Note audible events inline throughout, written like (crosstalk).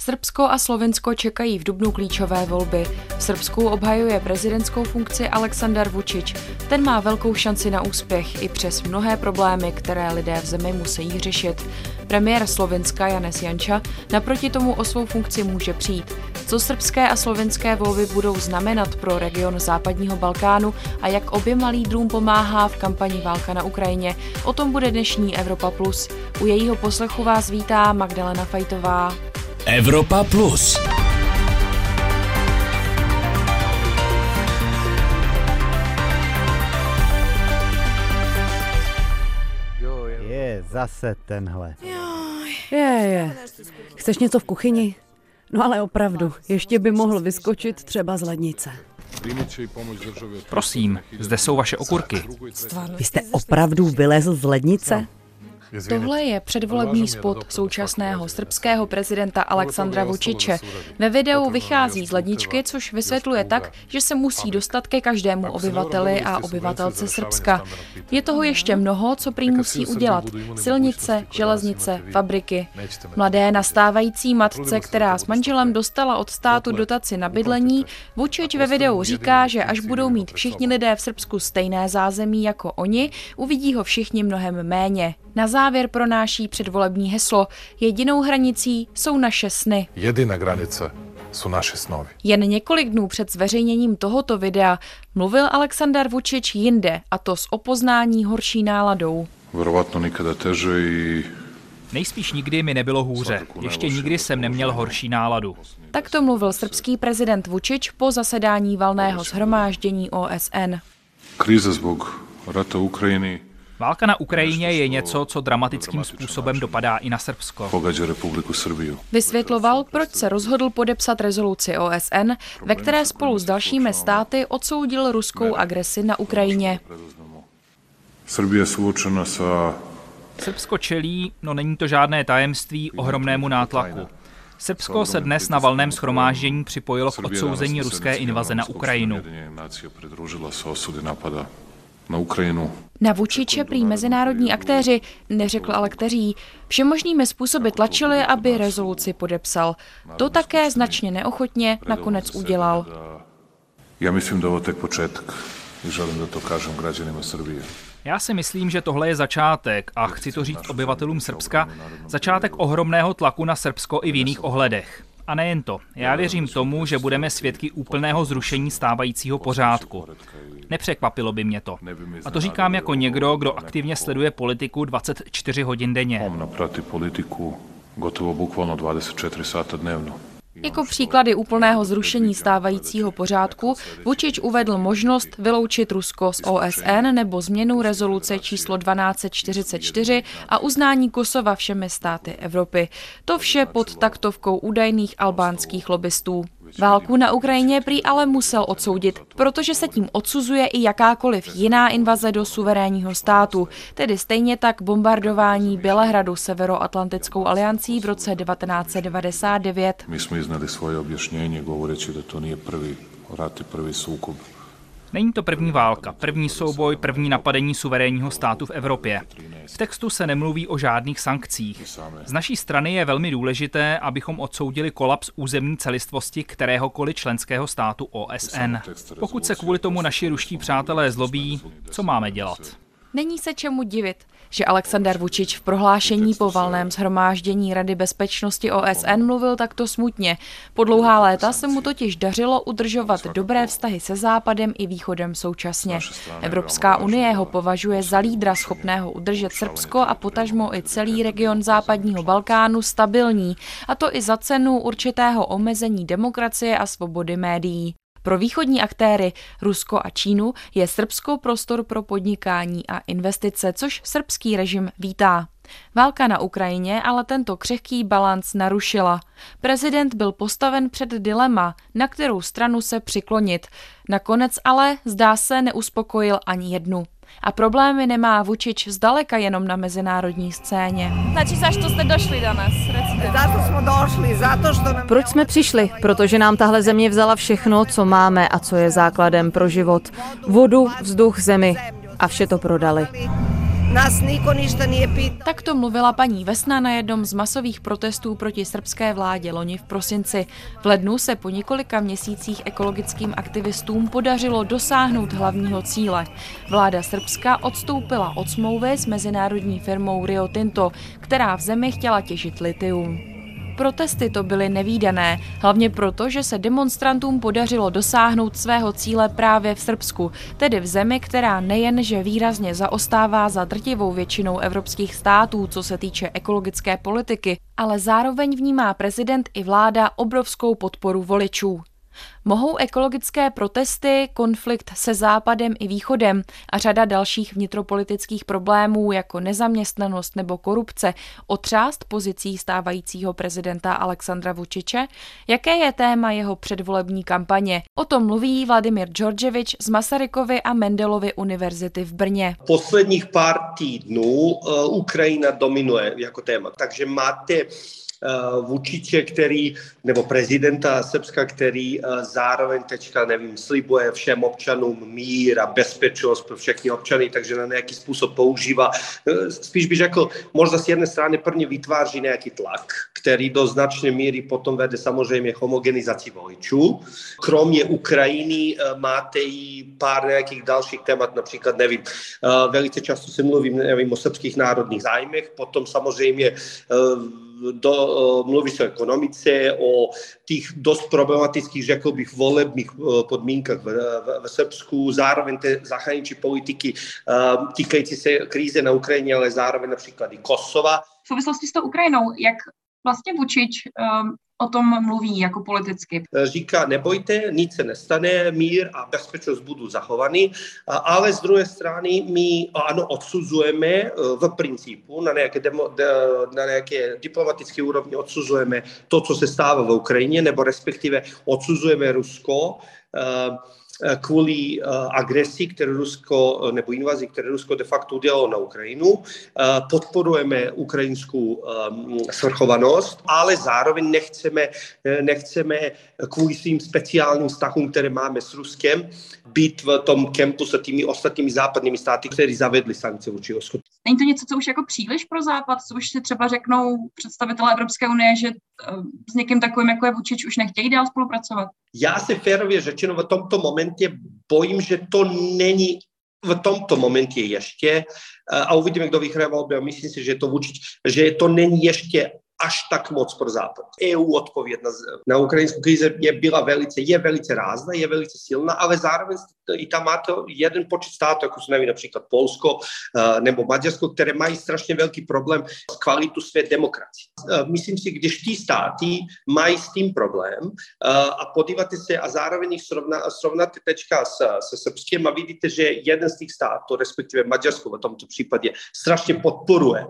Srbsko a Slovinsko čekají v dubnu klíčové volby. V Srbsku obhajuje prezidentskou funkci Aleksandar Vučić. Ten má velkou šanci na úspěch i přes mnohé problémy, které lidé v zemi musí řešit. Premiér Slovinska Janes Janča naproti tomu o svou funkci může přijít. Co srbské a slovinské volby budou znamenat pro region západního Balkánu a jak oběma lídrům pomáhá v kampani Válka na Ukrajině, o tom bude dnešní Evropa Plus. U jejího poslechu vás vítá Magdalena Fajtová. Evropa Plus. Je, zase tenhle. Je, je. Chceš něco v kuchyni? No ale opravdu, ještě by mohl vyskočit třeba z lednice. Prosím, zde jsou vaše okurky. Vy jste opravdu vylezl z lednice? Tohle je předvolební spot současného srbského prezidenta Aleksandra Vučiče. Ve videu vychází z ledničky, což vysvětluje tak, že se musí dostat ke každému obyvateli a obyvatelce Srbska. Je toho ještě mnoho, co prý musí udělat. Silnice, železnice, fabriky. Mladé nastávající matce, která s manželem dostala od státu dotaci na bydlení, Vučič ve videu říká, že až budou mít všichni lidé v Srbsku stejné zázemí jako oni, uvidí ho všichni mnohem méně. Na závěr pronáší předvolební heslo. Jedinou hranicí jsou naše sny. Jedina granica jsou naše snovy. Jen několik dnů před zveřejněním tohoto videa mluvil Aleksandar Vučič jinde, a to s opoznání horší náladou. Verovatno nikada teže i Nejspíš nikdy mi nebylo hůře. Ještě nikdy jsem neměl horší náladu. Tak to mluvil srbský prezident Vučič po zasedání valného shromáždění OSN. kriza zbog rata u Ukrajini Válka na Ukrajině je něco, co dramatickým způsobem dopadá i na Srbsko. Vysvětloval, proč se rozhodl podepsat rezoluci OSN, ve které spolu s dalšími státy odsoudil ruskou agresi na Ukrajině. Suočena sa Srbsko čelí, no není to žádné tajemství, ohromnému nátlaku. Srbsko se dnes na valném schromáždění připojilo k odsouzení ruské invaze na Ukrajinu. Na Ukrajinu. Na Vučiče prý mezinárodní aktéři, neřekl ale kteří, všemožnými způsoby tlačili, aby rezoluci podepsal. To také značně neochotně nakonec udělal. Ja mislim da je ovo tek početak i želim da to kažem građanima Srbije. Já si myslím, že tohle je začátek a chci to říct obyvatelům Srbska, začátek ohromného tlaku na Srbsko i v jiných ohledech. A nejen to. Já věřím tomu, že budeme svědky úplného zrušení stávajícího pořádku. Nepřekvapilo by mě to. A to říkám jako někdo, kdo aktivně sleduje politiku 24 hodin denně. Politiku gotovo bukvalno 24 sata dnevno. Jako příklady úplného zrušení stávajícího pořádku Vučič uvedl možnost vyloučit Rusko z OSN nebo změnu rezoluce číslo 1244 a uznání Kosova všemi státy Evropy. To vše pod taktovkou údajných albánských lobbystů. Válku na Ukrajině prý ale musel odsoudit, protože se tím odsuzuje i jakákoliv jiná invaze do suverénního státu, tedy stejně tak bombardování Bělehradu Severoatlantickou aliancí v roce 1999. Mi smo iznali svoje objašnjenje govoreći da to nije prvi rat i prvi sukob. Není to první válka, první souboj, první napadení suverénního státu v Evropě. V textu se nemluví o žádných sankcích. Z naší strany je velmi důležité, abychom odsoudili kolaps územní celistvosti kteréhokoliv členského státu OSN. Pokud se kvůli tomu naši ruští přátelé zlobí, co máme dělat? Není se čemu divit, že Aleksandar Vučič v prohlášení po valném shromáždění Rady bezpečnosti OSN mluvil takto smutně. Po dlouhá léta se mu totiž dařilo udržovat dobré vztahy se Západem i Východem současně. Evropská unie ho považuje za lídra schopného udržet Srbsko a potažmo i celý region západního Balkánu stabilní, a to i za cenu určitého omezení demokracie a svobody médií. Pro východní aktéry Rusko a Čínu je Srbsko prostor pro podnikání a investice, což srbský režim vítá. Válka na Ukrajině ale tento křehký balans narušila. Prezident byl postaven před dilema, na kterou stranu se přiklonit. Nakonec ale, zdá se, neuspokojil ani jednu. A problémy nemá Vučič zdaleka jenom na mezinárodní scéně. Znači zašto ste došli danas? Recite. Zato smo došli, zato nam... Proč jsme přišli? Protože nám tahle země vzala všechno, co máme a co je základem pro život. Vodu, vzduch, zemi. A vše to prodali. Nás niko ništa nije pitao. Takto mluvila paní Vesna na jednom z masových protestů proti srbské vládě loni v prosinci. V lednu se po několika měsících ekologickým aktivistům podařilo dosáhnout hlavního cíle. Vláda Srbska odstoupila od smlouvy s mezinárodní firmou Rio Tinto, která v zemi chtěla těžit litium. Protesty to byly nevýdané, hlavně proto, že se demonstrantům podařilo dosáhnout svého cíle právě v Srbsku, tedy v zemi, která nejenže výrazně zaostává za drtivou většinou evropských států, co se týče ekologické politiky, ale zároveň vnímá prezident i vláda obrovskou podporu voličů. Mohou ekologické protesty, konflikt se Západem i Východem a řada dalších vnitropolitických problémů jako nezaměstnanost nebo korupce otřást pozicí stávajícího prezidenta Alexandra Vučiče? Jaké je téma jeho předvolební kampaně? O tom mluví Vladimír Džordževič z Masarykovy a Mendelovy univerzity v Brně. Posledních pár týdnů uh, Ukrajina dominuje jako téma, takže máte Eh, Vučiče, který, nebo prezidenta Srbska, který eh, zároveň teďka, nevím, slibuje všem občanům mír a bezpečnost pro všechny občany, takže na nějaký způsob používá. Eh, spíš bych řekl, možná z jedné strany prvně vytváří nějaký tlak, který do značné míry potom vede samozřejmě homogenizaci voličů. Kromě Ukrajiny máte i pár nějakých dalších témat, například, nevím, velice často se mluvím, nevím, o srbských národních zájmech, potom samozřejmě do, mluví se o ekonomice, o těch dost problematických, řekl bych, volebních podmínkách v, v, v Srbsku, zároveň té zahraniční politiky týkající se kríze na Ukrajině, ale zároveň například i Kosova. V souvislosti s tou Ukrajinou, jak vlastně Vučič o tom mluví jako politicky. Říká, nebojte, nic se nestane, mír a bezpečnost budou zachovaný, ale z druhé strany my ano, odsuzujeme e, v principu na nějaké, demo, na nějaké diplomatické úrovni odsuzujeme to, co se stává v Ukrajině, nebo respektive odsuzujeme Rusko, Eh, kvůli eh, agresi, kterou Rusko, eh, nebo invazi, které Rusko de facto udělalo na Ukrajinu. Podporujeme ukrajinskou svrchovanost, ale zároveň nechceme, nechceme kvůli svým speciálním vztahům, které máme s Ruskem, být v tom kempu s těmi ostatními západními státy, které zavedly sankce vůči Rusku. Není to něco, co už jako příliš pro Západ, co už si třeba řeknou představitelé Evropské unie, že s někým takovým, jako je Vučič, už nechtějí dál spolupracovat? Já se férově řečeno v tomto momentě bojím, že to není v tomto momentě ještě a uvidíme, kdo vyhraje volby myslím si, že to Vučič, že to není ještě až tak moc pro Západ. EU odpověď na, na ukrajinskou krizi je, byla velice, je velice rázna, je velice silná, ale zároveň i tam máte jeden počet států, jako jsou například Polsko uh, nebo Maďarsko, které mají strašně velký problém s kvalitu své demokracie. Uh, myslím si, když ty státy mají s tím problém uh, a podíváte se a zároveň jich srovna, srovnáte tečka s, se Srbskem a vidíte, že jeden z těch států, respektive Maďarsko v tomto případě, strašně podporuje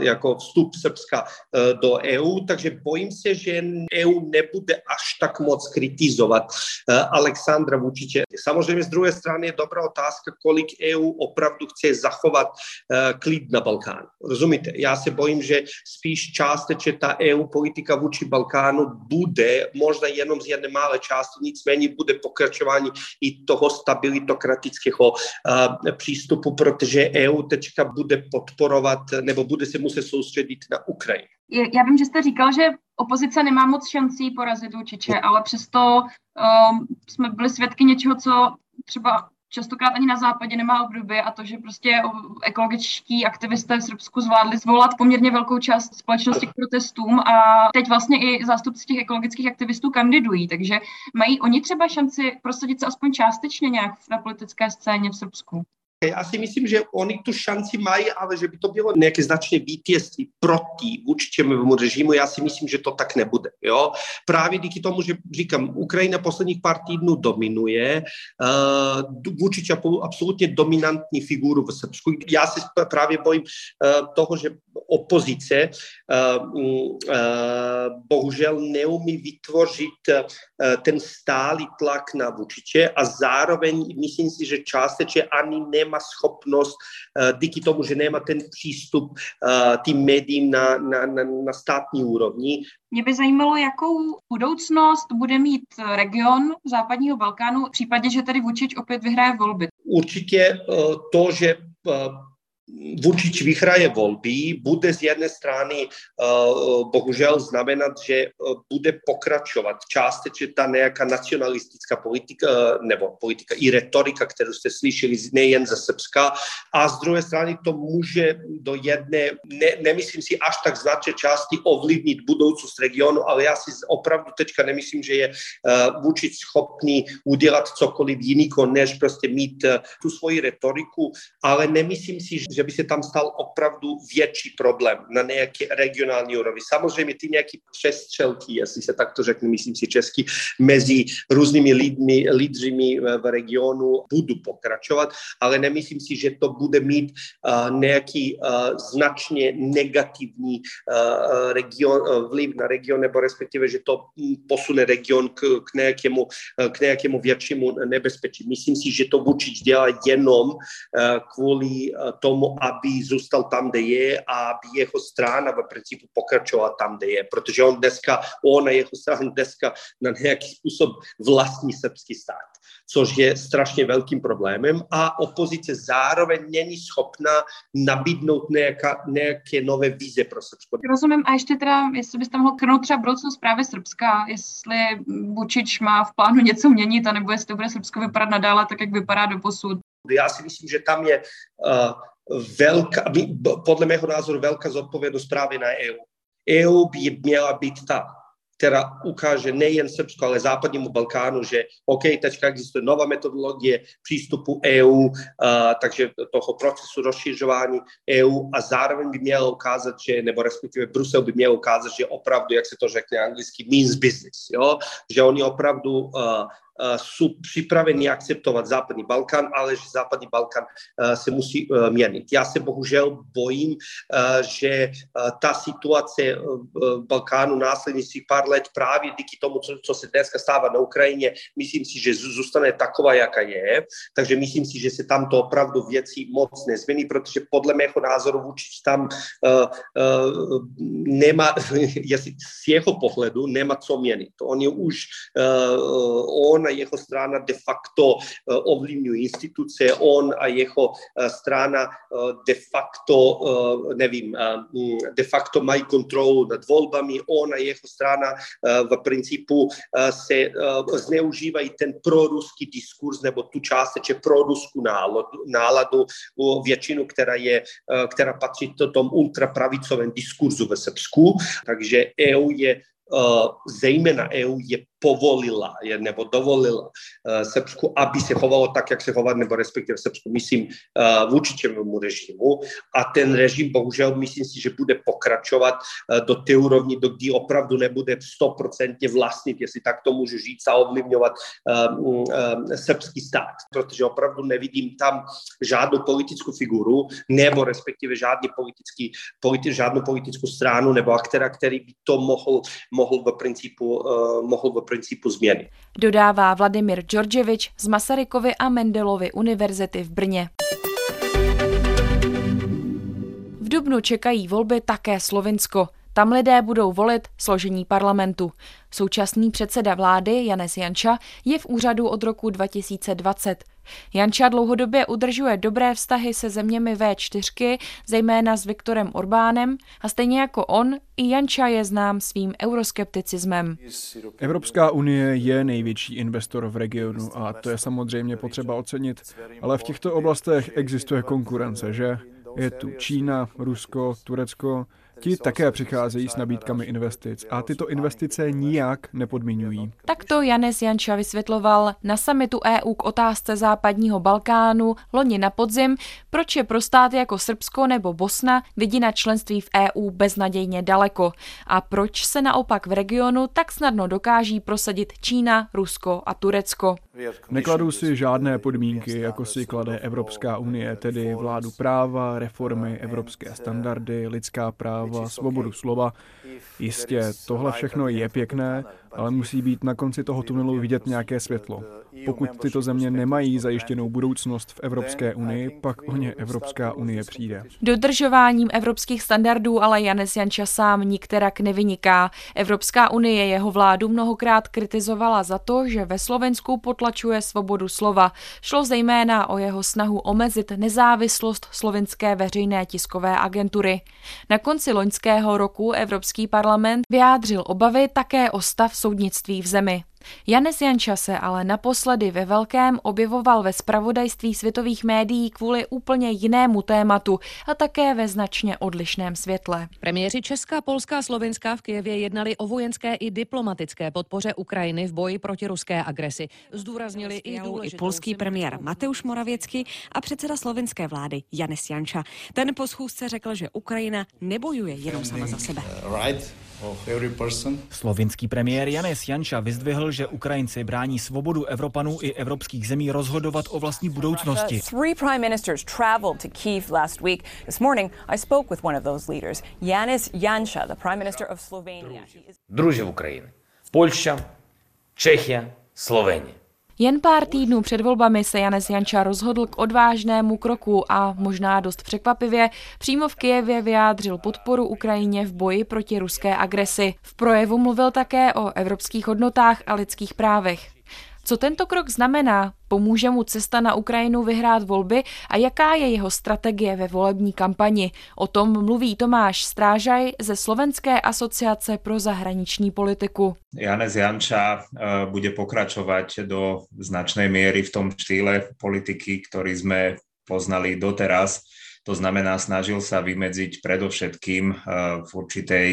jako vstup Srbska do EU, takže bojím se, že EU nebude až tak moc kritizovat uh, Alexandra Vučiče. Samozřejmě z druhé strany je dobrá otázka, kolik EU opravdu chce zachovat uh, klid na Balkánu. Rozumíte? Já se bojím, že spíš částečně ta EU politika vůči Balkánu bude možná jenom z jedné malé části, nicméně bude pokračování i toho stabilitokratického uh, přístupu, protože EU teďka bude podporovat nebo bude se muset soustředit na Ukrajinu já vím, že jste říkal, že opozice nemá moc šancí porazit Vučiče, ale přesto um, jsme byli svědky něčeho, co třeba častokrát ani na západě nemá období a to, že prostě ekologičtí aktivisté v Srbsku zvládli zvolat poměrně velkou část společnosti k protestům a teď vlastně i zástupci těch ekologických aktivistů kandidují, takže mají oni třeba šanci prosadit se aspoň částečně nějak na politické scéně v Srbsku? Já si myslím, že oni tu šanci mají, ale že by to bylo nějaké značné vítězství proti určitému režimu, já si myslím, že to tak nebude. Jo? Právě díky tomu, že říkám, Ukrajina posledních pár týdnů dominuje, uh, Vučić absolutně dominantní figuru v Srbsku. Já si právě bojím uh, toho, že opozice uh, uh, bohužel neumí vytvořit uh, ten stálý tlak na Vučiče a zároveň myslím si, že částečně ani nemá schopnost, eh, díky tomu, že nemá ten přístup eh, tým médiím na, na, na, na státní úrovni. Mě by zajímalo, jakou budoucnost bude mít region západního Balkánu v případě, že tady Vučič opět vyhraje volby. Určitě eh, to, že Vučić vyhraje volby, bude z jedné strany uh, bohužel znamenat, že uh, bude pokračovat částečně ta nějaká nacionalistická politika, uh, nebo politika i retorika, kterou jste slyšeli nejen ze Srbska, a z druhé strany to může do jedné, ne, nemyslím si až tak značné části ovlivnit budoucnost regionu, ale já si opravdu teďka nemyslím, že je Vučić schopný udělat cokoliv jiného, než prostě mít tu svoji retoriku, ale nemyslím si, že by se tam stal opravdu větší problém na nějaké regionální úrovni. Samozřejmě ty nějaké přestřelky, jestli se takto řekne, myslím si česky, mezi různými lidmi, lídřimi v regionu budou pokračovat, ale nemyslím si, že to bude mít uh, nějaký uh, značně negativní uh, region, uh, vliv na region, nebo respektive, že to posune region k, k, nějakému, k nějakému většímu nebezpečí. Myslím si, že to Vučić dělá jenom uh, kvůli uh, aby zůstal tam, kde je a aby jeho strana v principu pokračovala tam, kde je, protože on dneska, on a jeho strana dneska na nějaký způsob vlastní srbský stát, což je strašně velkým problémem a opozice zároveň není schopná nabídnout nějaká, nějaké nové vize pro Srbsko. Rozumím a ještě teda, jestli byste mohl krnout třeba budoucnost právě Srbska, jestli Bučič má v plánu něco měnit, anebo jestli bude Srbsko vypadat nadále tak, jak vypadá do posud. Já si myslím, že tam je uh, velká, podle mého názoru velká zodpovědnost právě na EU. EU by měla být ta, která ukáže nejen Srbsku, ale západnímu Balkánu, že OK, teďka existuje nová metodologie přístupu EU, uh, takže toho procesu rozšiřování EU a zároveň by měl ukázat, že, nebo respektive Brusel by měl ukázat, že opravdu, jak se to řekne anglicky, means business, jo? že oni opravdu uh, jsou připraveni akceptovat západní Balkán, ale že západní Balkán se musí měnit. Já se bohužel bojím, že ta situace v Balkánu následujících pár let právě díky tomu, co, co se dneska stává na Ukrajině, myslím si, že zůstane taková, jaká je. Takže myslím si, že se tam to opravdu věci moc nezmění, protože podle mého názoru Vučić tam uh, uh, nemá, (laughs) jestli z jeho pohledu nemá co měnit. On je už, uh, on a jeho strana de facto eh, ovlivňují instituce, on a jeho eh, strana eh, de facto, nevím, mm, de facto mají kontrolu nad volbami, on a jeho strana v principu se zneužívají ten proruský diskurs nebo tu částečně proruskou náladu, náladu většinu, která, je, která patří do tom ultrapravicovém diskurzu ve Srbsku. Takže EU je zejména EU je povolila je, nebo dovolila uh, Srbsku, aby se chovalo tak, jak se chovat, nebo respektive Srbsku, myslím, uh, vůči čemu režimu. A ten režim, bohužel, myslím si, že bude pokračovat uh, do té úrovni, do kdy opravdu nebude 100% vlastnit, jestli tak to můžu říct, a ovlivňovat uh, uh, srbský stát. Protože opravdu nevidím tam žádnou politickou figuru, nebo respektive žádný politický, politi, žádnou politickou stranu, nebo aktéra, který by to mohl, mohl v principu, uh, mohl v principu změny. Dodává Vladimír Džordževič z Masarykovy a Mendelovy univerzity v Brně. V Dubnu čekají volby také Slovinsko. Tam lidé budou volit složení parlamentu. Současný předseda vlády Janes Janča je v úřadu od roku 2020. Janča dlouhodobě udržuje dobré vztahy se zeměmi V4, zejména s Viktorem Orbánem a stejně jako on, i Janča je znám svým euroskepticismem. Evropská unie je největší investor v regionu a to je samozřejmě potřeba ocenit, ale v těchto oblastech existuje konkurence, že? Je tu Čína, Rusko, Turecko, Ti také přicházejí s nabídkami investic a tyto investice nijak nepodmiňují. Takto Janes Janča vysvětloval na samitu EU k otázce západního Balkánu loni na podzim, proč je pro státy jako Srbsko nebo Bosna vidina členství v EU beznadějně daleko a proč se naopak v regionu tak snadno dokáží prosadit Čína, Rusko a Turecko. Nekladou si žádné podmínky, jako si klade Evropská unie, tedy vládu práva, reformy, evropské standardy, lidská práva, svobodu slova. Jistě, tohle všechno je pěkné, ale musí být na konci toho tunelu vidět nějaké světlo. Pokud tyto země nemají zajištěnou budoucnost v Evropské unii, pak o ně Evropská unie přijde. Dodržováním evropských standardů ale Janes Janča sám nikterak nevyniká. Evropská unie jeho vládu mnohokrát kritizovala za to, že ve Slovensku potlačuje svobodu slova. Šlo zejména o jeho snahu omezit nezávislost slovenské veřejné tiskové agentury. Na konci loňského roku Evropský parlament vyjádřil obavy také o stav soudnictví v zemi. Janes Janča se ale naposledy ve velkém objevoval ve spravodajství světových médií kvůli úplně jinému tématu a také ve značně odlišném světle. Premiéři Česká, Polská a Slovenská v Kijevě jednali o vojenské i diplomatické podpoře Ukrajiny v boji proti ruské agresi. Zdůraznili i, i polský premiér Mateusz Moravěcky a předseda slovenské vlády Janes Janča. Ten po schůzce řekl, že Ukrajina nebojuje jenom sama za sebe. Slovinský premiér Janes Janča vyzdvihl, že Ukrajinci brání svobodu Evropanů i evropských zemí rozhodovat o vlastní budoucnosti. Three prime ministers traveled to Kiev last week. This morning I spoke with one of those leaders, Yanis Janša, the prime minister of Slovenia. Друзів України. Польща, Чехія, Словенія. Jen pár týdnů před volbami se Janes Janča rozhodl k odvážnému kroku a možná dost překvapivě přímo v Kijevě vyjádřil podporu Ukrajině v boji proti ruské agresi. V projevu mluvil také o evropských hodnotách a lidských právech. Co tento krok znamená? Pomůže mu cesta na Ukrajinu vyhrát volby a jaká je jeho strategie ve volební kampani? O tom mluví Tomáš Strážaj ze Slovenské asociace pro zahraniční politiku. Janez Janča eh, bude pokračovať do značnej miery v tom štýle politiky, ktorý sme poznali doteraz to znamená, snažil sa vymedziť predovšetkým eh, v určitej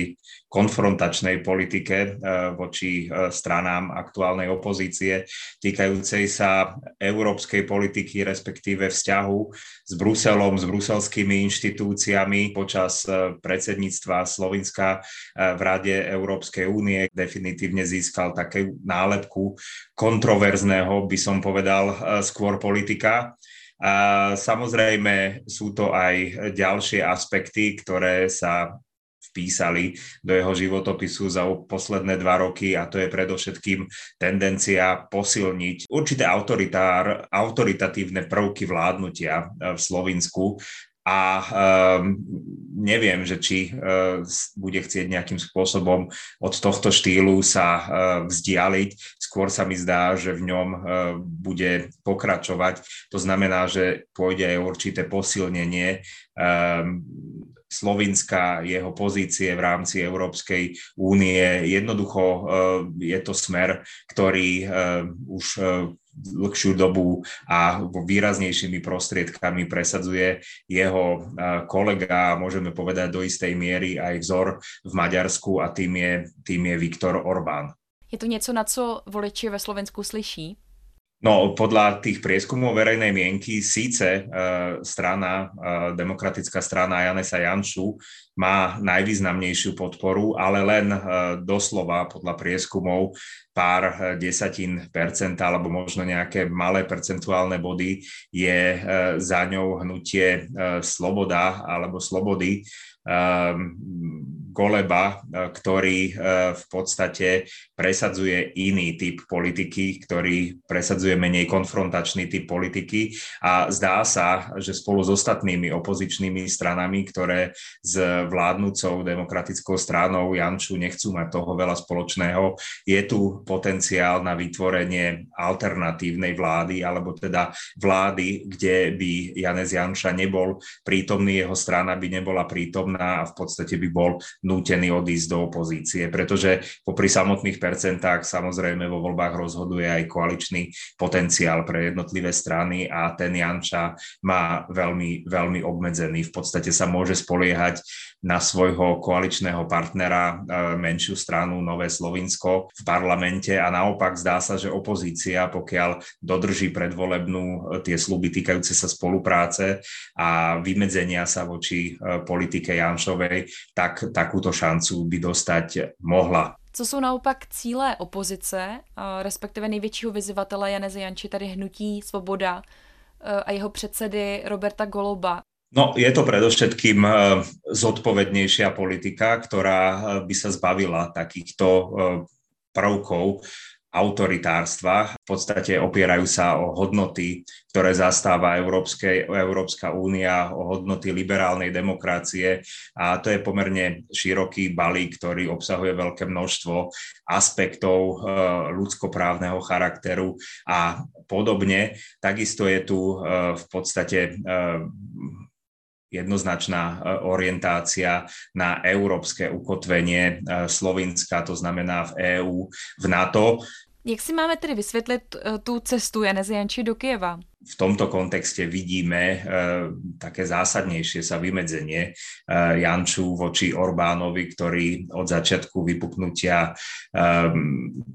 konfrontačnej politike eh, voči eh, stranám aktuálnej opozície, týkajúcej sa európskej politiky, respektíve vzťahu s Bruselom, s bruselskými inštitúciami počas predsedníctva Slovenska v Rade Európskej únie. Definitívne získal také nálepku kontroverzného, by som povedal, skôr politika. A samozrejme sú to aj ďalšie aspekty, ktoré sa vpísali do jeho životopisu za posledné dva roky a to je predovšetkým tendencia posilniť určité autoritár, autoritatívne prvky vládnutia v Slovensku a um, neviem, že či uh, bude chcieť nejakým spôsobom od tohto štýlu sa uh, vzdialiť. Skôr sa mi zdá, že v ňom uh, bude pokračovať. To znamená, že pôjde aj určité posilnenie um, Slovinska, jeho pozície v rámci Európskej únie. Jednoducho je to smer, ktorý už dlhšiu dobu a výraznejšími prostriedkami presadzuje jeho kolega, môžeme povedať do istej miery aj vzor v Maďarsku a tým je, tým je Viktor Orbán. Je to něco, na co voliči ve Slovensku slyší? No, podľa tých prieskumov verejnej mienky síce uh, strana, uh, demokratická strana Janesa Janšu má najvýznamnejšiu podporu, ale len uh, doslova podľa prieskumov pár desatín percenta alebo možno nejaké malé percentuálne body je za ňou hnutie Sloboda alebo Slobody Goleba, ktorý v podstate presadzuje iný typ politiky, ktorý presadzuje menej konfrontačný typ politiky. A zdá sa, že spolu s ostatnými opozičnými stranami, ktoré s vládnúcou demokratickou stranou Janču nechcú mať toho veľa spoločného, je tu potenciál na vytvorenie alternatívnej vlády, alebo teda vlády, kde by Janez Janša nebol prítomný, jeho strana by nebola prítomná a v podstate by bol nútený odísť do opozície, pretože popri samotných samozrejme vo voľbách rozhoduje aj koaličný potenciál pre jednotlivé strany a ten Janča má veľmi, veľmi obmedzený. V podstate sa môže spoliehať na svojho koaličného partnera, e, menšiu stranu Nové Slovinsko v parlamente a naopak zdá sa, že opozícia, pokiaľ dodrží predvolebnú e, tie sluby týkajúce sa spolupráce a vymedzenia sa voči e, politike Janšovej, tak takúto šancu by dostať mohla. Co jsou naopak cíle opozice, respektive největšího vyzývatele Janeze Janči, tady Hnutí Svoboda a jeho předsedy Roberta Goloba? No, je to predovšetkým zodpovednejšia politika, ktorá eh, by sa zbavila takýchto eh, prvkov autoritárstva. V podstate opierajú sa o hodnoty, ktoré zastáva Európske, Európska únia, o hodnoty liberálnej demokracie a to je pomerne široký balík, ktorý obsahuje veľké množstvo aspektov e, ľudskoprávneho charakteru a podobne. Takisto je tu e, v podstate e, jednoznačná orientácia na európske ukotvenie Slovinska, to znamená v EÚ, v NATO. Jak si máme tedy vysvětlit tu cestu Janeze Janči do Kieva? V tomto kontexte vidíme také zásadnejšie sa vymedzenie Janču voči Orbánovi, ktorý od začiatku vypuknutia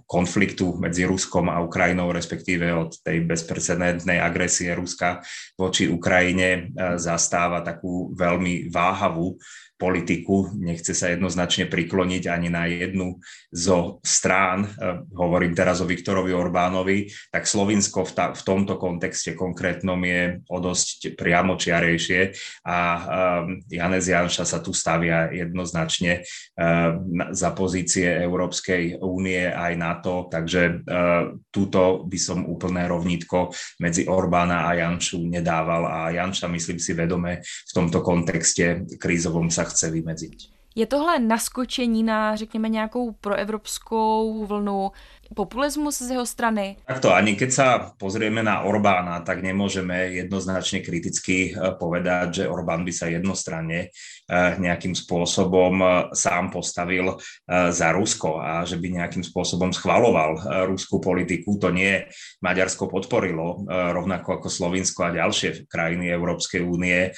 konfliktu medzi Ruskom a Ukrajinou, respektíve od tej bezprecedentnej agresie Ruska voči Ukrajine zastáva takú veľmi váhavú politiku, nechce sa jednoznačne prikloniť ani na jednu zo strán, hovorím teraz o Viktorovi Orbánovi, tak Slovinsko v, ta, v tomto kontexte konkrétnom je o dosť priamočiarejšie a um, Janez Janša sa tu stavia jednoznačne um, za pozície Európskej únie aj NATO, takže uh, túto by som úplné rovnítko medzi Orbána a Janšu nedával. A Janša, myslím si, vedome v tomto kontexte krízovom sa chce vymedziť. Je tohle naskočení na, řekněme, nějakou proevropskou vlnu populismus z jeho strany? Takto, ani keď sa pozrieme na Orbána, tak nemôžeme jednoznačne kriticky eh, povedať, že Orbán by sa jednostranne eh, nejakým spôsobom eh, sám postavil za Rusko a že by nejakým spôsobom schvaloval ruskú politiku. To nie Maďarsko podporilo, rovnako ako Slovinsko a ďalšie krajiny Európskej únie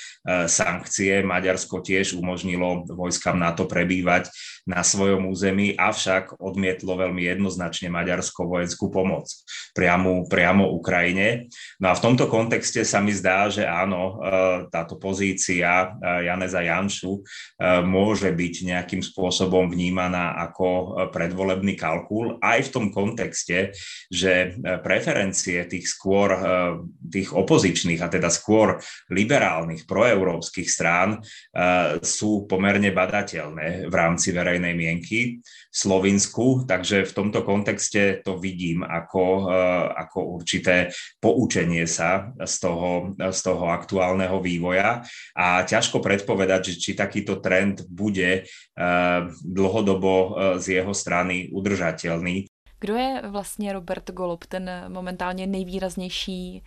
sankcie. Maďarsko tiež umožnilo vojskám NATO prebývať na svojom území, avšak odmietlo veľmi jednoznačne Maďarsko vojenskú pomoc priamo, priamo Ukrajine. No a v tomto kontexte sa mi zdá, že áno, e, táto pozícia e, Janeza Janšu e, môže byť nejakým spôsobom vnímaná ako predvolebný kalkul aj v tom kontexte, že preferencie tých skôr tých opozičných a teda skôr liberálnych proeurópskych strán sú pomerne badateľné v rámci verejnej mienky v Slovensku, takže v tomto kontexte to vidím ako, eh, ako určité poučenie sa z toho, z toho aktuálneho vývoja a ťažko predpovedať, že či takýto trend bude eh, dlhodobo eh, z jeho strany udržateľný. Kdo je vlastně Robert Golob, ten momentálně nejvýraznější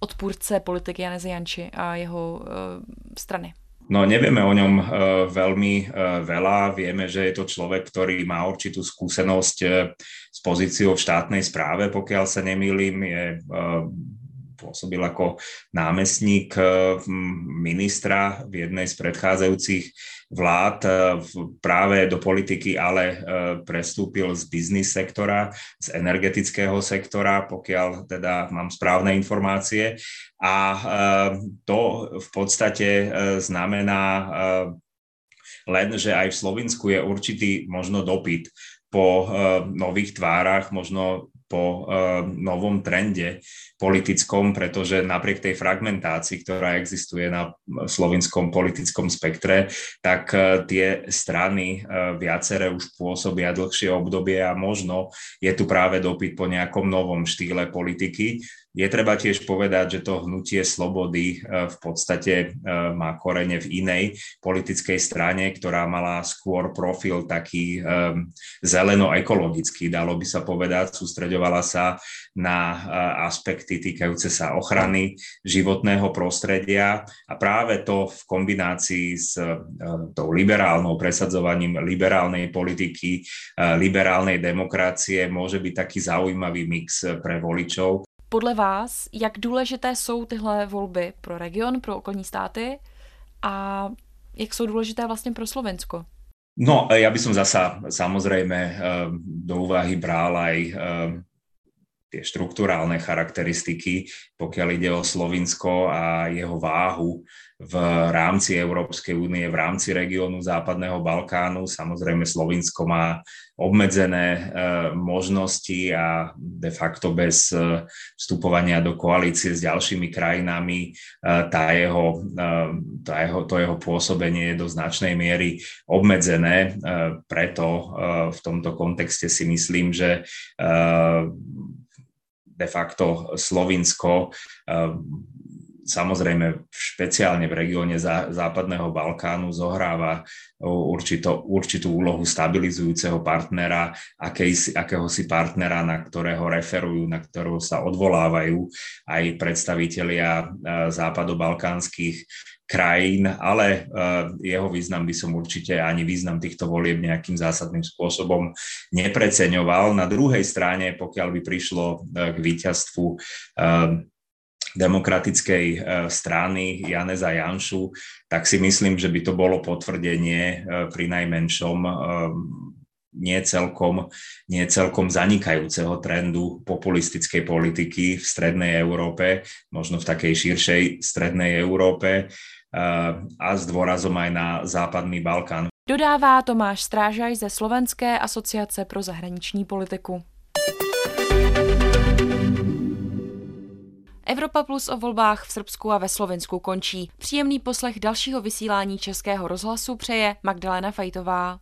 odpůrce politiky Janeze Janči a jeho strany? No nevieme o ňom uh, veľmi uh, veľa. Vieme, že je to človek, ktorý má určitú skúsenosť uh, s pozíciou v štátnej správe, pokiaľ sa nemýlim. Je, pôsobil ako námestník ministra v jednej z predchádzajúcich vlád práve do politiky, ale prestúpil z biznis sektora, z energetického sektora, pokiaľ teda mám správne informácie. A to v podstate znamená len, že aj v Slovensku je určitý možno dopyt po nových tvárach, možno po novom trende politickom, pretože napriek tej fragmentácii, ktorá existuje na slovinskom politickom spektre, tak tie strany viaceré už pôsobia dlhšie obdobie a možno je tu práve dopyt po nejakom novom štýle politiky, je treba tiež povedať, že to hnutie slobody v podstate má korene v inej politickej strane, ktorá mala skôr profil taký zeleno-ekologický, dalo by sa povedať, sústreďovala sa na aspekty týkajúce sa ochrany životného prostredia a práve to v kombinácii s tou liberálnou presadzovaním liberálnej politiky, liberálnej demokracie môže byť taký zaujímavý mix pre voličov. Podle vás, jak důležité jsou tyhle volby pro region, pro okolní státy a jak jsou důležité vlastně pro Slovensko? No, ja by som zasa samozrejme do úvahy bral aj tie štruktúrálne charakteristiky, pokiaľ ide o Slovinsko a jeho váhu v rámci Európskej únie, v rámci regiónu Západného Balkánu. Samozrejme, Slovinsko má obmedzené e, možnosti a de facto bez e, vstupovania do koalície s ďalšími krajinami e, tá jeho, tá jeho, to jeho pôsobenie je do značnej miery obmedzené. Preto v tomto kontexte si myslím, že de facto Slovinsko samozrejme špeciálne v regióne Západného Balkánu zohráva určito, určitú úlohu stabilizujúceho partnera, akej, akéhosi partnera, na ktorého referujú, na ktorého sa odvolávajú aj predstavitelia západobalkánskych krajín, ale jeho význam by som určite ani význam týchto volieb nejakým zásadným spôsobom nepreceňoval. Na druhej strane, pokiaľ by prišlo k víťazstvu demokratickej strany Janeza Janšu, tak si myslím, že by to bolo potvrdenie pri najmenšom nie celkom, nie celkom zanikajúceho trendu populistickej politiky v strednej Európe, možno v takej širšej strednej Európe a s dôrazom aj na západný Balkán. Dodává Tomáš Strážaj ze Slovenské asociace pro zahraniční politiku. Evropa Plus o volbách v Srbsku a ve Slovensku končí. Příjemný poslech dalšího vysílání Českého rozhlasu přeje Magdalena Fajtová.